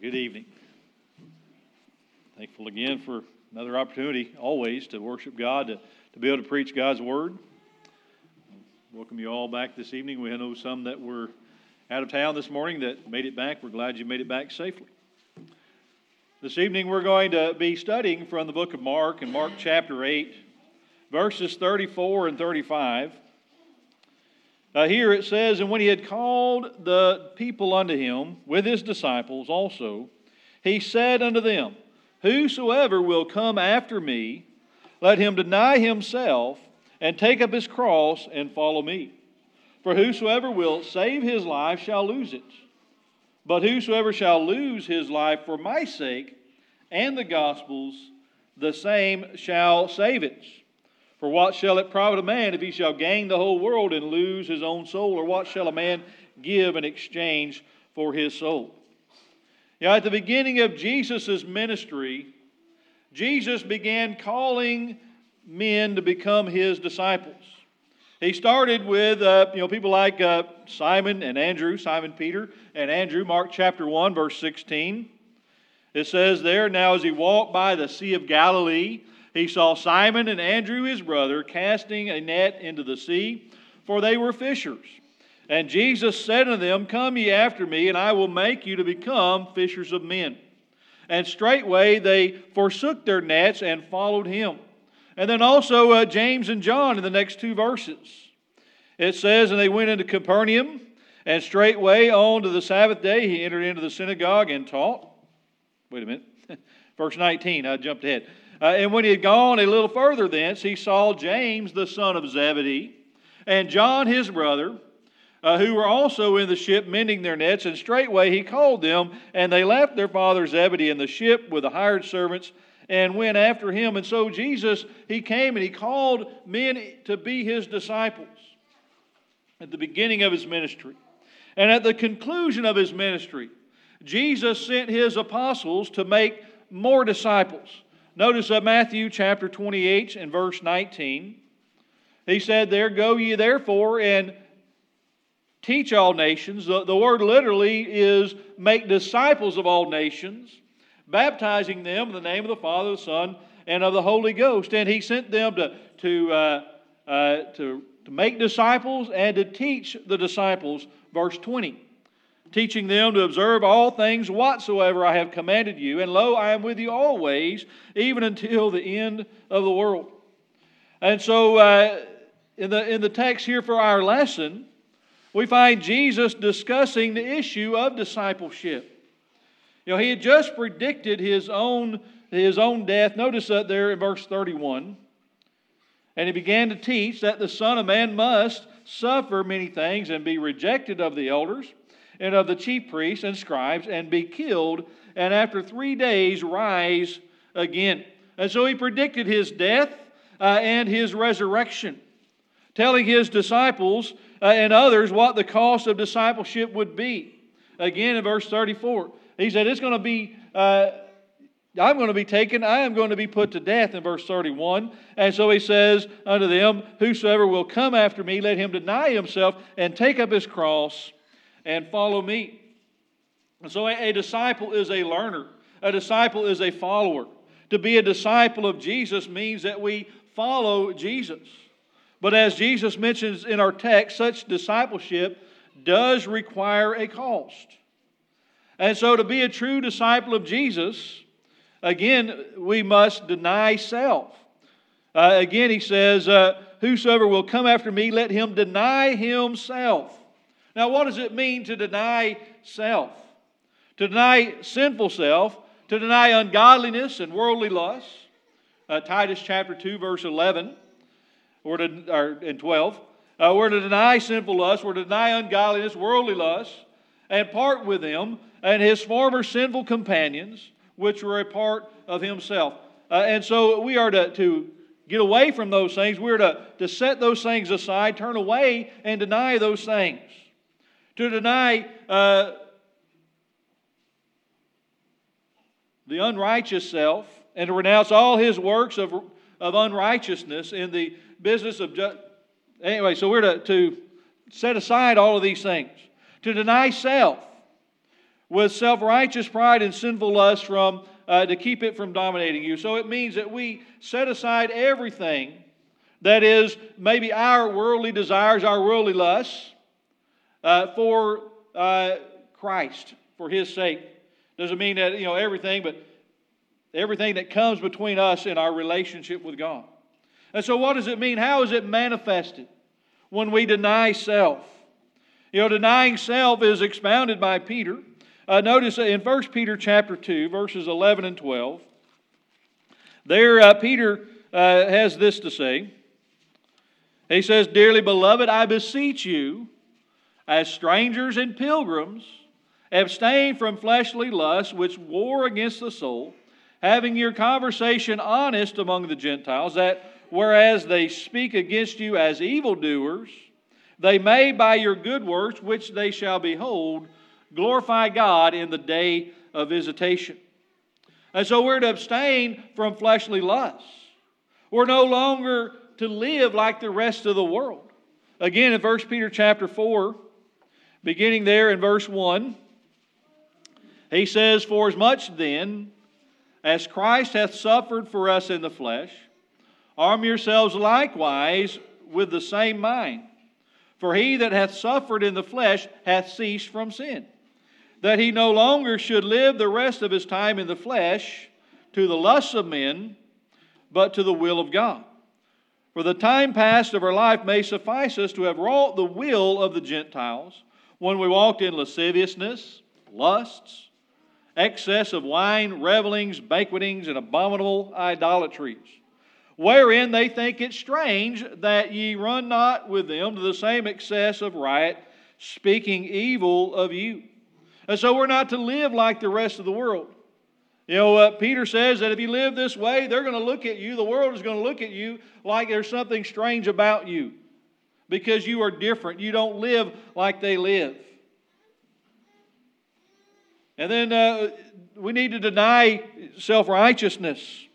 Good evening. Thankful again for another opportunity, always, to worship God, to, to be able to preach God's Word. Welcome you all back this evening. We know some that were out of town this morning that made it back. We're glad you made it back safely. This evening, we're going to be studying from the book of Mark, in Mark chapter 8, verses 34 and 35. Uh, here it says, And when he had called the people unto him with his disciples also, he said unto them, Whosoever will come after me, let him deny himself and take up his cross and follow me. For whosoever will save his life shall lose it. But whosoever shall lose his life for my sake and the gospel's, the same shall save it. For what shall it profit a man if he shall gain the whole world and lose his own soul? Or what shall a man give in exchange for his soul? Now, at the beginning of Jesus' ministry, Jesus began calling men to become his disciples. He started with uh, you know people like uh, Simon and Andrew, Simon Peter and Andrew. Mark chapter one verse sixteen. It says there, now as he walked by the Sea of Galilee, he saw Simon and Andrew his brother casting a net into the sea, for they were fishers. And Jesus said to them, Come ye after me, and I will make you to become fishers of men. And straightway they forsook their nets and followed him. And then also uh, James and John in the next two verses. It says, And they went into Capernaum, and straightway on to the Sabbath day he entered into the synagogue and taught. Wait a minute. Verse 19, I jumped ahead. Uh, and when he had gone a little further thence, he saw James the son of Zebedee and John his brother, uh, who were also in the ship mending their nets. And straightway he called them, and they left their father Zebedee in the ship with the hired servants and went after him. And so Jesus, he came and he called men to be his disciples at the beginning of his ministry. And at the conclusion of his ministry, Jesus sent his apostles to make more disciples. Notice that Matthew chapter 28 and verse 19. He said, There go ye therefore and teach all nations. The, the word literally is make disciples of all nations, baptizing them in the name of the Father, the Son, and of the Holy Ghost. And he sent them to, to, uh, uh, to, to make disciples and to teach the disciples. Verse 20 teaching them to observe all things whatsoever I have commanded you. And lo, I am with you always, even until the end of the world. And so, uh, in, the, in the text here for our lesson, we find Jesus discussing the issue of discipleship. You know, he had just predicted his own, his own death. Notice that there in verse 31. And he began to teach that the Son of Man must suffer many things and be rejected of the elders and of the chief priests and scribes and be killed, and after three days rise again. And so he predicted his death uh, and his resurrection, telling his disciples uh, and others what the cost of discipleship would be. Again, in verse 34, he said, It's going to be. Uh, I'm going to be taken, I am going to be put to death in verse 31. And so he says unto them, Whosoever will come after me, let him deny himself and take up his cross and follow me. And so a, a disciple is a learner, a disciple is a follower. To be a disciple of Jesus means that we follow Jesus. But as Jesus mentions in our text, such discipleship does require a cost. And so to be a true disciple of Jesus, again, we must deny self. Uh, again, he says, uh, Whosoever will come after me, let him deny himself now, what does it mean to deny self? To deny sinful self, to deny ungodliness and worldly lust. Uh, Titus chapter 2, verse 11 or, to, or and 12. Uh, we're to deny sinful lust, we're to deny ungodliness, worldly lust, and part with them and his former sinful companions, which were a part of himself. Uh, and so we are to, to get away from those things. We're to, to set those things aside, turn away, and deny those things to deny uh, the unrighteous self and to renounce all his works of, of unrighteousness in the business of. Anyway, so we're to, to set aside all of these things. To deny self. with self righteous pride and sinful lust from, uh, to keep it from dominating you. So it means that we set aside everything that is maybe our worldly desires, our worldly lusts, uh, for uh, Christ, for His sake. Doesn't mean that, you know, everything, but everything that comes between us and our relationship with God. And so, what does it mean? How is it manifested when we deny self? You know, denying self is expounded by Peter. Uh, notice in 1 Peter chapter 2, verses 11 and 12, there uh, Peter uh, has this to say. He says, Dearly beloved, I beseech you, as strangers and pilgrims, abstain from fleshly lusts which war against the soul, having your conversation honest among the Gentiles, that whereas they speak against you as evildoers, they may by your good works, which they shall behold, glorify God in the day of visitation. And so we're to abstain from fleshly lusts. We're no longer to live like the rest of the world. Again, in 1 Peter chapter 4, beginning there in verse 1, he says, For as much then as Christ hath suffered for us in the flesh, arm yourselves likewise with the same mind. For he that hath suffered in the flesh hath ceased from sin, that he no longer should live the rest of his time in the flesh to the lusts of men, but to the will of God. For the time past of our life may suffice us to have wrought the will of the Gentiles when we walked in lasciviousness, lusts, excess of wine, revelings, banquetings, and abominable idolatries, wherein they think it strange that ye run not with them to the same excess of riot, speaking evil of you. And so we're not to live like the rest of the world. You know, uh, Peter says that if you live this way, they're going to look at you, the world is going to look at you like there's something strange about you because you are different. You don't live like they live. And then uh, we need to deny self righteousness.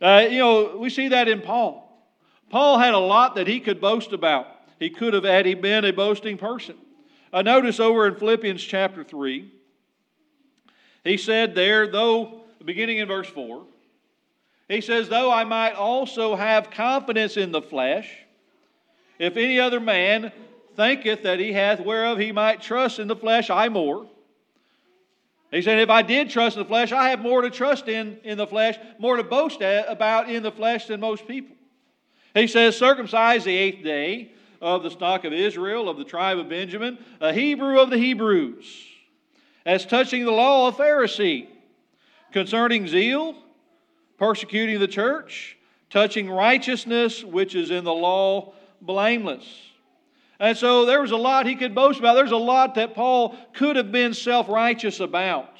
Uh, you know, we see that in Paul. Paul had a lot that he could boast about. He could have, had he been a boasting person. I uh, notice over in Philippians chapter 3, he said there, though beginning in verse 4. He says, Though I might also have confidence in the flesh, if any other man thinketh that he hath whereof he might trust in the flesh, I more. He said, If I did trust in the flesh, I have more to trust in in the flesh, more to boast about in the flesh than most people. He says, Circumcised the eighth day of the stock of Israel, of the tribe of Benjamin, a Hebrew of the Hebrews, as touching the law, a Pharisee concerning zeal, persecuting the church, touching righteousness, which is in the law, blameless. And so there was a lot he could boast about. There's a lot that Paul could have been self righteous about.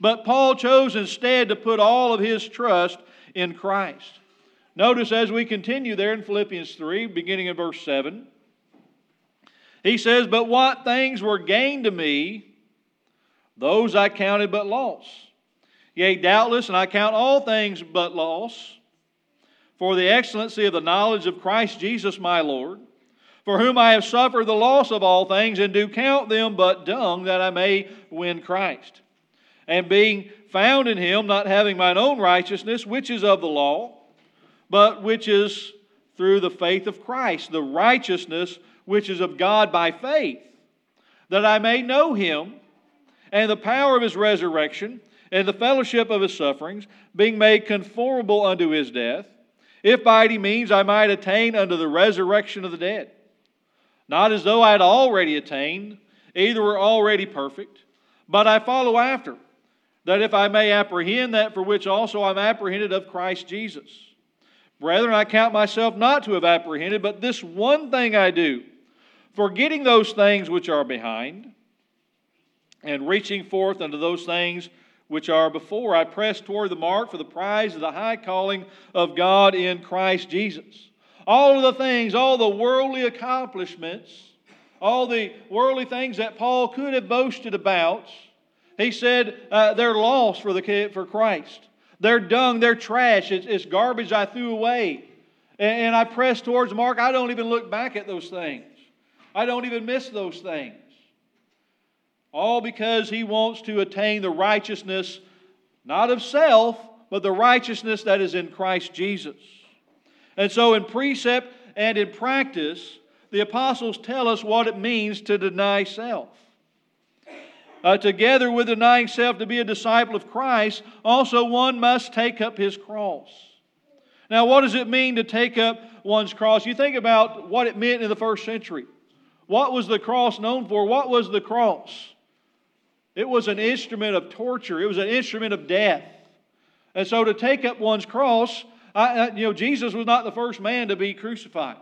But Paul chose instead to put all of his trust in Christ. Notice as we continue there in Philippians 3, beginning in verse 7, he says, But what things were gained to me, those I counted but loss Yea, doubtless, and I count all things but loss for the excellency of the knowledge of Christ Jesus my Lord, for whom I have suffered the loss of all things, and do count them but dung, that I may win Christ. And being found in him, not having mine own righteousness, which is of the law, but which is through the faith of Christ, the righteousness which is of God by faith, that I may know him and the power of his resurrection and the fellowship of his sufferings, being made conformable unto his death, if by any means I might attain unto the resurrection of the dead. Not as though I had already attained, either were already perfect, but I follow after, that if I may apprehend that for which also I'm apprehended of Christ Jesus. Brethren, I count myself not to have apprehended, but this one thing I do, forgetting those things which are behind, and reaching forth unto those things which are before. I press toward the mark for the prize of the high calling of God in Christ Jesus. All of the things, all the worldly accomplishments, all the worldly things that Paul could have boasted about, he said uh, they're lost for, the, for Christ. They're dung, they're trash, it's, it's garbage I threw away. And, and I press towards the mark. I don't even look back at those things, I don't even miss those things. All because he wants to attain the righteousness, not of self, but the righteousness that is in Christ Jesus. And so, in precept and in practice, the apostles tell us what it means to deny self. Uh, together with denying self to be a disciple of Christ, also one must take up his cross. Now, what does it mean to take up one's cross? You think about what it meant in the first century. What was the cross known for? What was the cross? It was an instrument of torture, it was an instrument of death. And so to take up one's cross, I, you know, Jesus was not the first man to be crucified.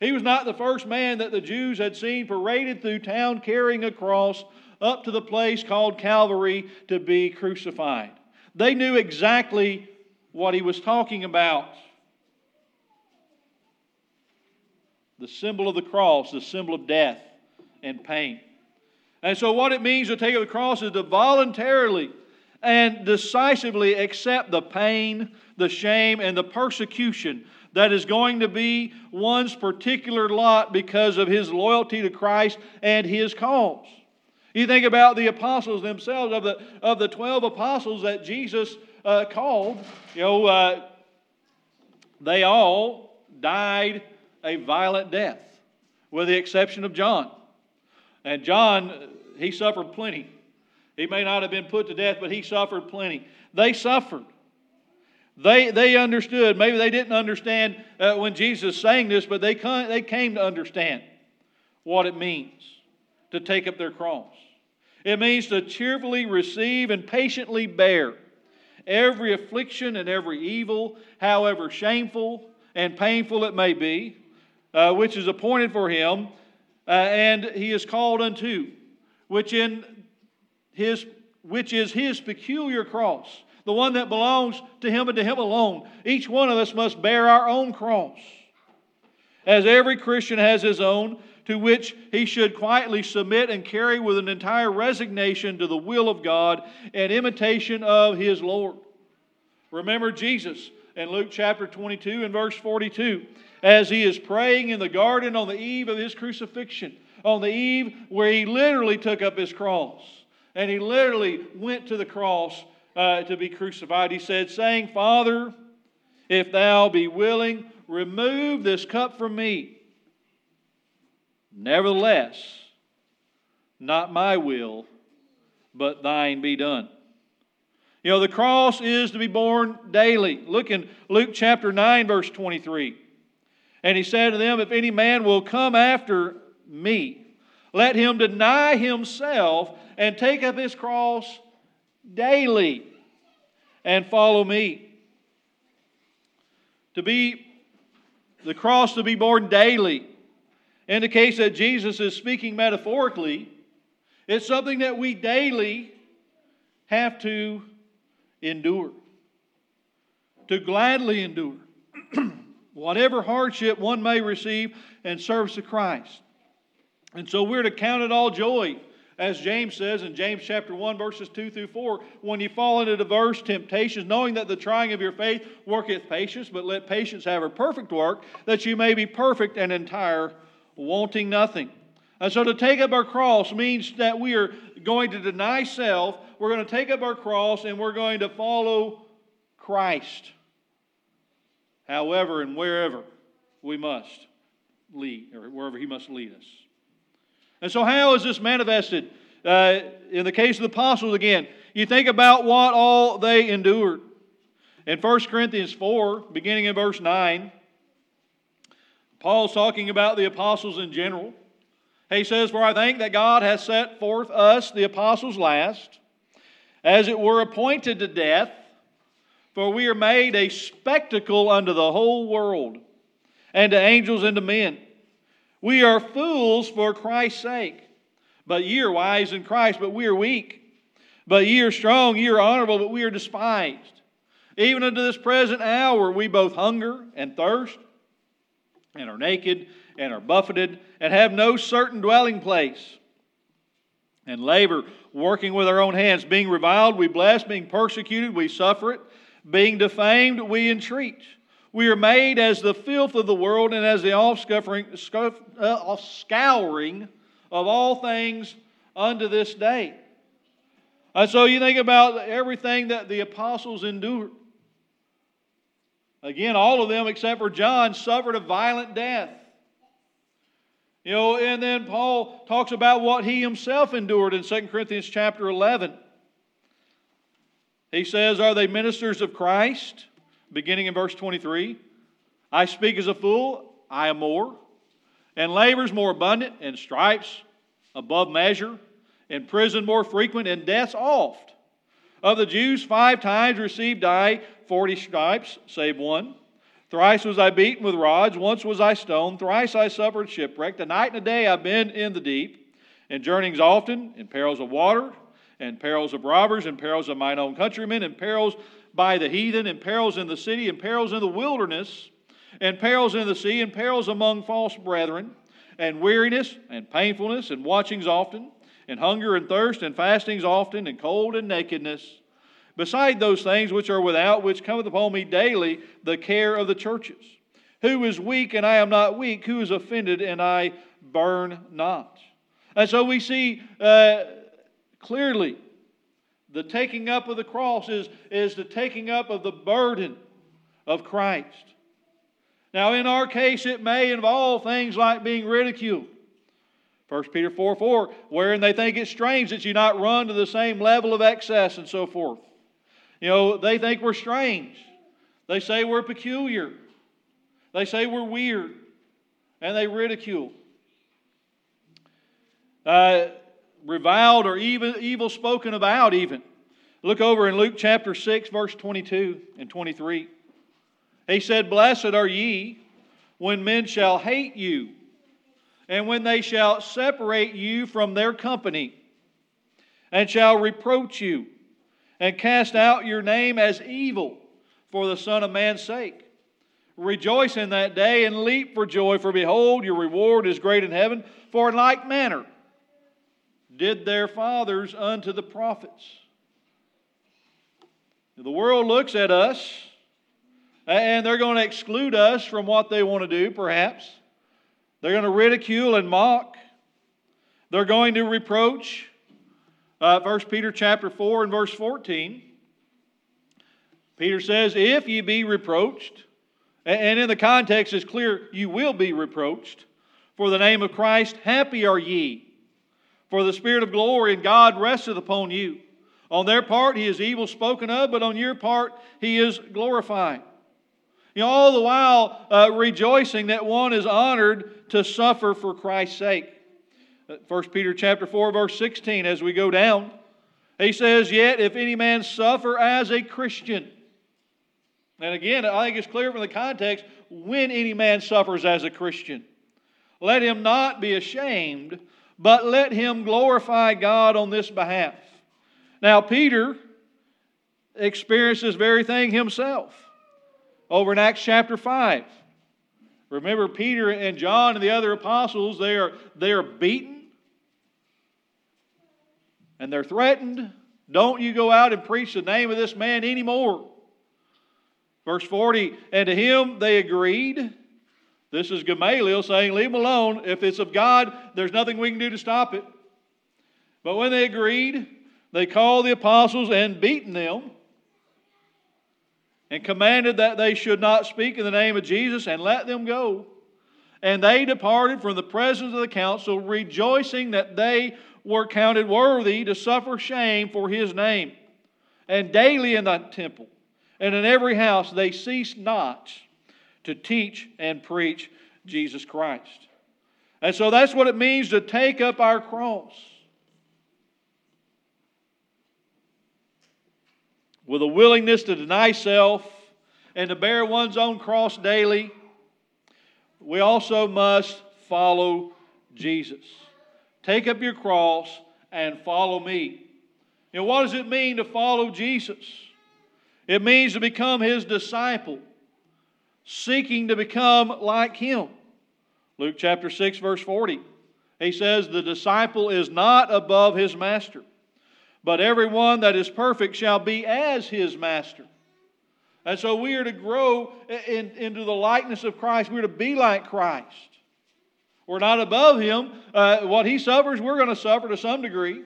He was not the first man that the Jews had seen paraded through town carrying a cross up to the place called Calvary to be crucified. They knew exactly what he was talking about. The symbol of the cross, the symbol of death and pain. And so, what it means to take up the cross is to voluntarily and decisively accept the pain, the shame, and the persecution that is going to be one's particular lot because of his loyalty to Christ and his cause. You think about the apostles themselves, of the, of the 12 apostles that Jesus uh, called, you know, uh, they all died a violent death, with the exception of John. And John, he suffered plenty. He may not have been put to death, but he suffered plenty. They suffered. They, they understood. Maybe they didn't understand uh, when Jesus sang this, but they, they came to understand what it means to take up their cross. It means to cheerfully receive and patiently bear every affliction and every evil, however shameful and painful it may be, uh, which is appointed for him, uh, and he is called unto, which in his which is his peculiar cross, the one that belongs to him and to him alone. Each one of us must bear our own cross. As every Christian has his own, to which he should quietly submit and carry with an entire resignation to the will of God and imitation of his Lord. Remember Jesus in Luke chapter 22 and verse 42 as he is praying in the garden on the eve of his crucifixion, on the eve where he literally took up his cross and he literally went to the cross uh, to be crucified. He said, saying, Father, if thou be willing, remove this cup from me. Nevertheless, not my will, but thine be done. You know, the cross is to be borne daily. Look in Luke chapter 9, verse 23. And he said to them, If any man will come after me, let him deny himself and take up his cross daily and follow me. To be the cross to be borne daily indicates that Jesus is speaking metaphorically. It's something that we daily have to endure, to gladly endure, whatever hardship one may receive in service to Christ. And so we're to count it all joy, as James says in James chapter 1, verses 2 through 4, when you fall into diverse temptations, knowing that the trying of your faith worketh patience, but let patience have a perfect work, that you may be perfect and entire wanting nothing. And so to take up our cross means that we are going to deny self, we're going to take up our cross, and we're going to follow Christ, however and wherever we must lead, or wherever He must lead us. And so, how is this manifested? Uh, in the case of the apostles, again, you think about what all they endured. In 1 Corinthians 4, beginning in verse 9, Paul's talking about the apostles in general. He says, For I think that God has set forth us, the apostles, last, as it were appointed to death, for we are made a spectacle unto the whole world, and to angels and to men. We are fools for Christ's sake. But ye are wise in Christ, but we are weak. But ye are strong, ye are honorable, but we are despised. Even unto this present hour we both hunger and thirst and are naked and are buffeted and have no certain dwelling place and labor working with our own hands being reviled we bless being persecuted we suffer it being defamed we entreat we are made as the filth of the world and as the offscouring uh, of all things unto this day. And so you think about everything that the apostles endured. Again, all of them except for John suffered a violent death. You know, and then Paul talks about what he himself endured in 2 Corinthians chapter 11. He says, Are they ministers of Christ? Beginning in verse 23. I speak as a fool, I am more. And labors more abundant, and stripes above measure, and prison more frequent, and deaths oft. Of the Jews, five times received I forty stripes, save one. Thrice was I beaten with rods, once was I stoned, thrice I suffered shipwreck. The night and the day I've been in the deep, in journeyings often, in perils of water, and perils of robbers, and perils of mine own countrymen, and perils by the heathen, and perils in the city, and perils in the wilderness, and perils in the sea, and perils among false brethren, and weariness, and painfulness, and watchings often, and hunger and thirst, and fastings often, and cold and nakedness. Beside those things which are without, which cometh upon me daily, the care of the churches. Who is weak and I am not weak? Who is offended and I burn not? And so we see uh, clearly the taking up of the cross is, is the taking up of the burden of Christ. Now, in our case, it may involve things like being ridiculed. 1 Peter 4 4, wherein they think it strange that you not run to the same level of excess and so forth. You know, they think we're strange. They say we're peculiar. They say we're weird. And they ridicule. Uh, reviled or even evil spoken about, even. Look over in Luke chapter 6, verse 22 and 23. He said, Blessed are ye when men shall hate you, and when they shall separate you from their company, and shall reproach you and cast out your name as evil for the Son of Man's sake. Rejoice in that day and leap for joy, for behold, your reward is great in heaven. For in like manner did their fathers unto the prophets. The world looks at us and they're going to exclude us from what they want to do, perhaps. They're going to ridicule and mock. They're going to reproach. Uh, 1 Peter chapter 4 and verse 14. Peter says, If ye be reproached, and in the context is clear, you will be reproached for the name of Christ, happy are ye, for the Spirit of glory and God resteth upon you. On their part, he is evil spoken of, but on your part, he is glorified. You know, all the while uh, rejoicing that one is honored to suffer for Christ's sake. 1 Peter chapter 4, verse 16, as we go down, he says, Yet if any man suffer as a Christian, and again, I think it's clear from the context when any man suffers as a Christian, let him not be ashamed, but let him glorify God on this behalf. Now, Peter experienced this very thing himself over in Acts chapter 5. Remember, Peter and John and the other apostles, they are, they are beaten and they're threatened. Don't you go out and preach the name of this man anymore. Verse 40 And to him they agreed. This is Gamaliel saying, Leave him alone. If it's of God, there's nothing we can do to stop it. But when they agreed, they called the apostles and beaten them and commanded that they should not speak in the name of Jesus and let them go. And they departed from the presence of the council, rejoicing that they were counted worthy to suffer shame for his name. And daily in the temple and in every house they ceased not to teach and preach Jesus Christ. And so that's what it means to take up our cross. With a willingness to deny self and to bear one's own cross daily, we also must follow Jesus. Take up your cross and follow me. Know, what does it mean to follow Jesus? It means to become his disciple, seeking to become like him. Luke chapter 6, verse 40. He says, The disciple is not above his master, but everyone that is perfect shall be as his master. And so we are to grow in, into the likeness of Christ. We're to be like Christ. We're not above him. Uh, what he suffers, we're going to suffer to some degree.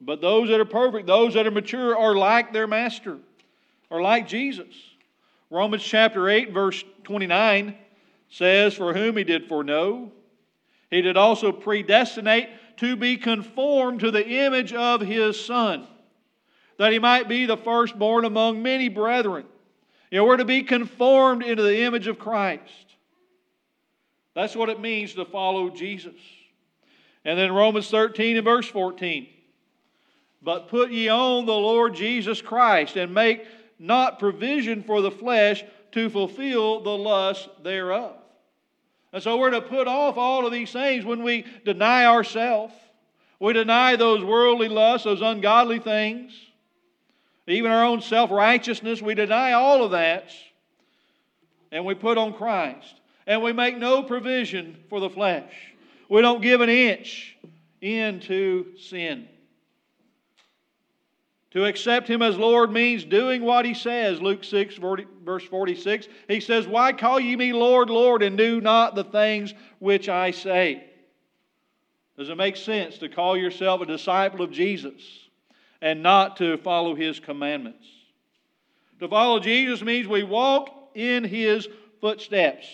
But those that are perfect, those that are mature, are like their master, are like Jesus. Romans chapter 8, verse 29 says, For whom he did foreknow, he did also predestinate to be conformed to the image of his Son, that he might be the firstborn among many brethren. You know, we're to be conformed into the image of Christ. That's what it means to follow Jesus. And then Romans 13 and verse 14. But put ye on the Lord Jesus Christ, and make not provision for the flesh to fulfill the lust thereof. And so we're to put off all of these things when we deny ourselves. We deny those worldly lusts, those ungodly things, even our own self righteousness. We deny all of that. And we put on Christ. And we make no provision for the flesh. We don't give an inch into sin. To accept him as Lord means doing what he says. Luke 6, 40, verse 46. He says, Why call ye me Lord, Lord, and do not the things which I say? Does it make sense to call yourself a disciple of Jesus and not to follow his commandments? To follow Jesus means we walk in his footsteps,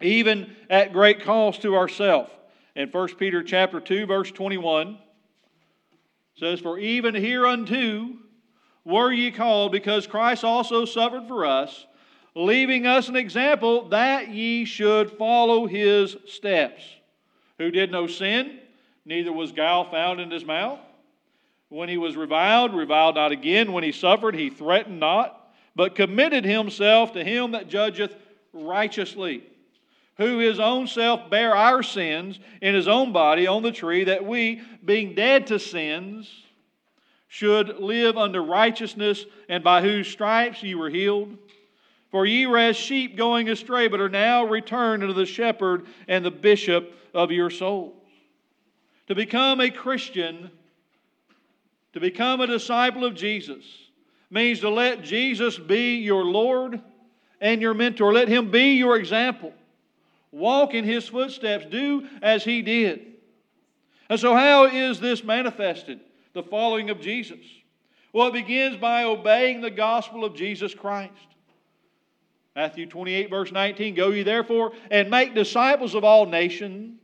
even at great cost to ourselves. In 1 Peter chapter 2, verse 21, says, For even hereunto were ye called, because Christ also suffered for us, leaving us an example that ye should follow his steps, who did no sin, neither was guile found in his mouth. When he was reviled, reviled not again. When he suffered, he threatened not, but committed himself to him that judgeth righteously who his own self bare our sins in his own body on the tree, that we, being dead to sins, should live unto righteousness, and by whose stripes ye were healed. For ye were as sheep going astray, but are now returned unto the shepherd and the bishop of your souls. To become a Christian, to become a disciple of Jesus, means to let Jesus be your Lord and your mentor. Let him be your example. Walk in his footsteps. Do as he did. And so, how is this manifested? The following of Jesus. Well, it begins by obeying the gospel of Jesus Christ. Matthew 28, verse 19 Go ye therefore and make disciples of all nations,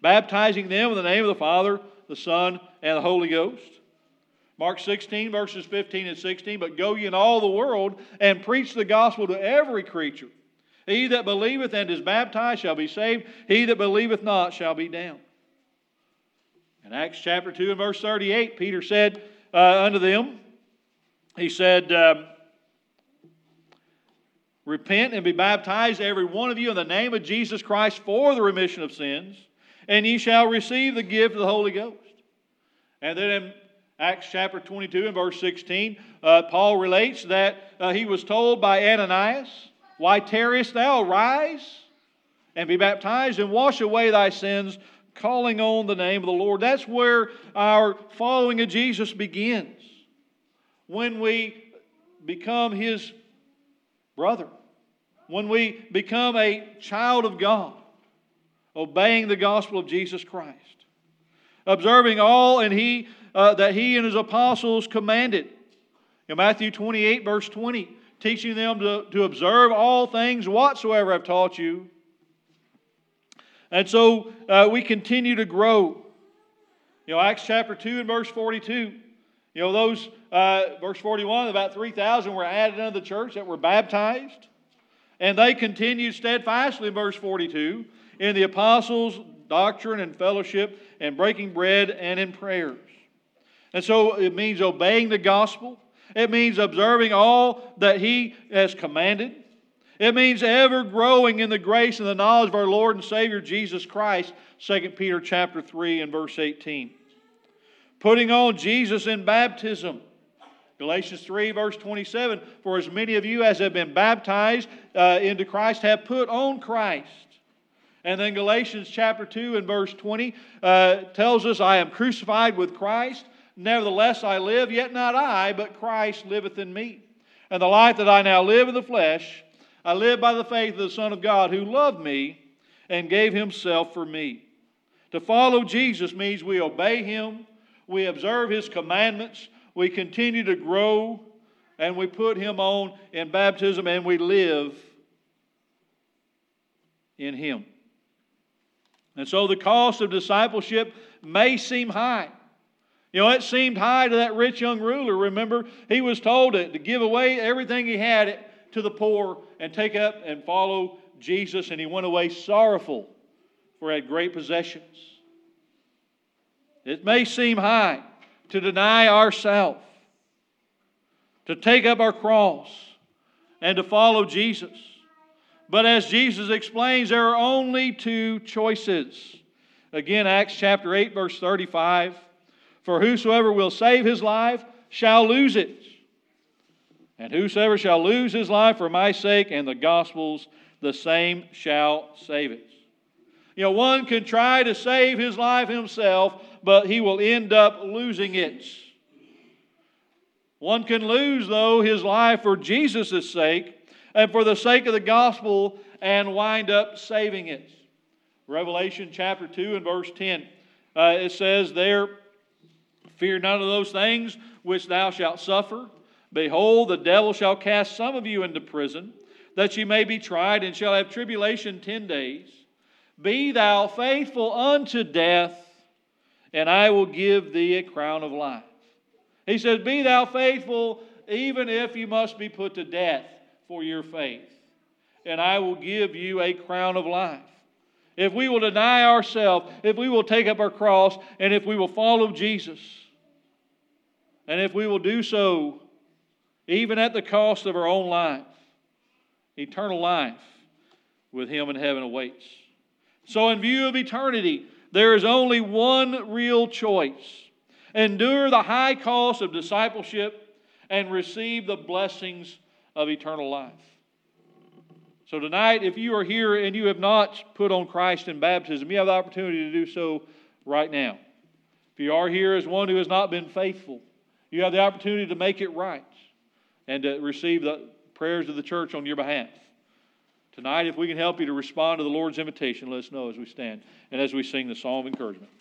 baptizing them in the name of the Father, the Son, and the Holy Ghost. Mark 16, verses 15 and 16 But go ye in all the world and preach the gospel to every creature. He that believeth and is baptized shall be saved. He that believeth not shall be damned. In Acts chapter 2 and verse 38, Peter said uh, unto them, He said, um, Repent and be baptized, every one of you, in the name of Jesus Christ for the remission of sins, and ye shall receive the gift of the Holy Ghost. And then in Acts chapter 22 and verse 16, uh, Paul relates that uh, he was told by Ananias, why tarriest thou? Rise and be baptized and wash away thy sins, calling on the name of the Lord. That's where our following of Jesus begins. When we become his brother, when we become a child of God, obeying the gospel of Jesus Christ, observing all and he uh, that he and his apostles commanded. In Matthew 28, verse 20, teaching them to, to observe all things whatsoever I've taught you. And so uh, we continue to grow. You know, Acts chapter 2 and verse 42. You know, those, uh, verse 41, about 3,000 were added unto the church that were baptized. And they continued steadfastly, verse 42, in the apostles' doctrine and fellowship, and breaking bread and in prayers. And so it means obeying the gospel. It means observing all that He has commanded. It means ever growing in the grace and the knowledge of our Lord and Savior Jesus Christ, 2 Peter chapter 3 and verse 18. Putting on Jesus in baptism. Galatians 3, verse 27 For as many of you as have been baptized uh, into Christ have put on Christ. And then Galatians chapter 2 and verse 20 uh, tells us, I am crucified with Christ. Nevertheless, I live, yet not I, but Christ liveth in me. And the life that I now live in the flesh, I live by the faith of the Son of God who loved me and gave himself for me. To follow Jesus means we obey him, we observe his commandments, we continue to grow, and we put him on in baptism, and we live in him. And so the cost of discipleship may seem high. You know, it seemed high to that rich young ruler. Remember, he was told to, to give away everything he had to the poor and take up and follow Jesus, and he went away sorrowful, for he had great possessions. It may seem high to deny ourselves, to take up our cross, and to follow Jesus. But as Jesus explains, there are only two choices. Again, Acts chapter 8, verse 35 For whosoever will save his life shall lose it. And whosoever shall lose his life for my sake and the gospel's, the same shall save it. You know, one can try to save his life himself, but he will end up losing it. One can lose, though, his life for Jesus' sake and for the sake of the gospel and wind up saving it. Revelation chapter 2 and verse 10, uh, it says there, Fear none of those things which thou shalt suffer. Behold, the devil shall cast some of you into prison, that ye may be tried, and shall have tribulation ten days. Be thou faithful unto death, and I will give thee a crown of life. He says, Be thou faithful, even if you must be put to death for your faith, and I will give you a crown of life. If we will deny ourselves, if we will take up our cross, and if we will follow Jesus, and if we will do so even at the cost of our own life, eternal life with Him in heaven awaits. So, in view of eternity, there is only one real choice endure the high cost of discipleship and receive the blessings of eternal life. So, tonight, if you are here and you have not put on Christ in baptism, you have the opportunity to do so right now. If you are here as one who has not been faithful, you have the opportunity to make it right and to receive the prayers of the church on your behalf. Tonight, if we can help you to respond to the Lord's invitation, let us know as we stand and as we sing the song of encouragement.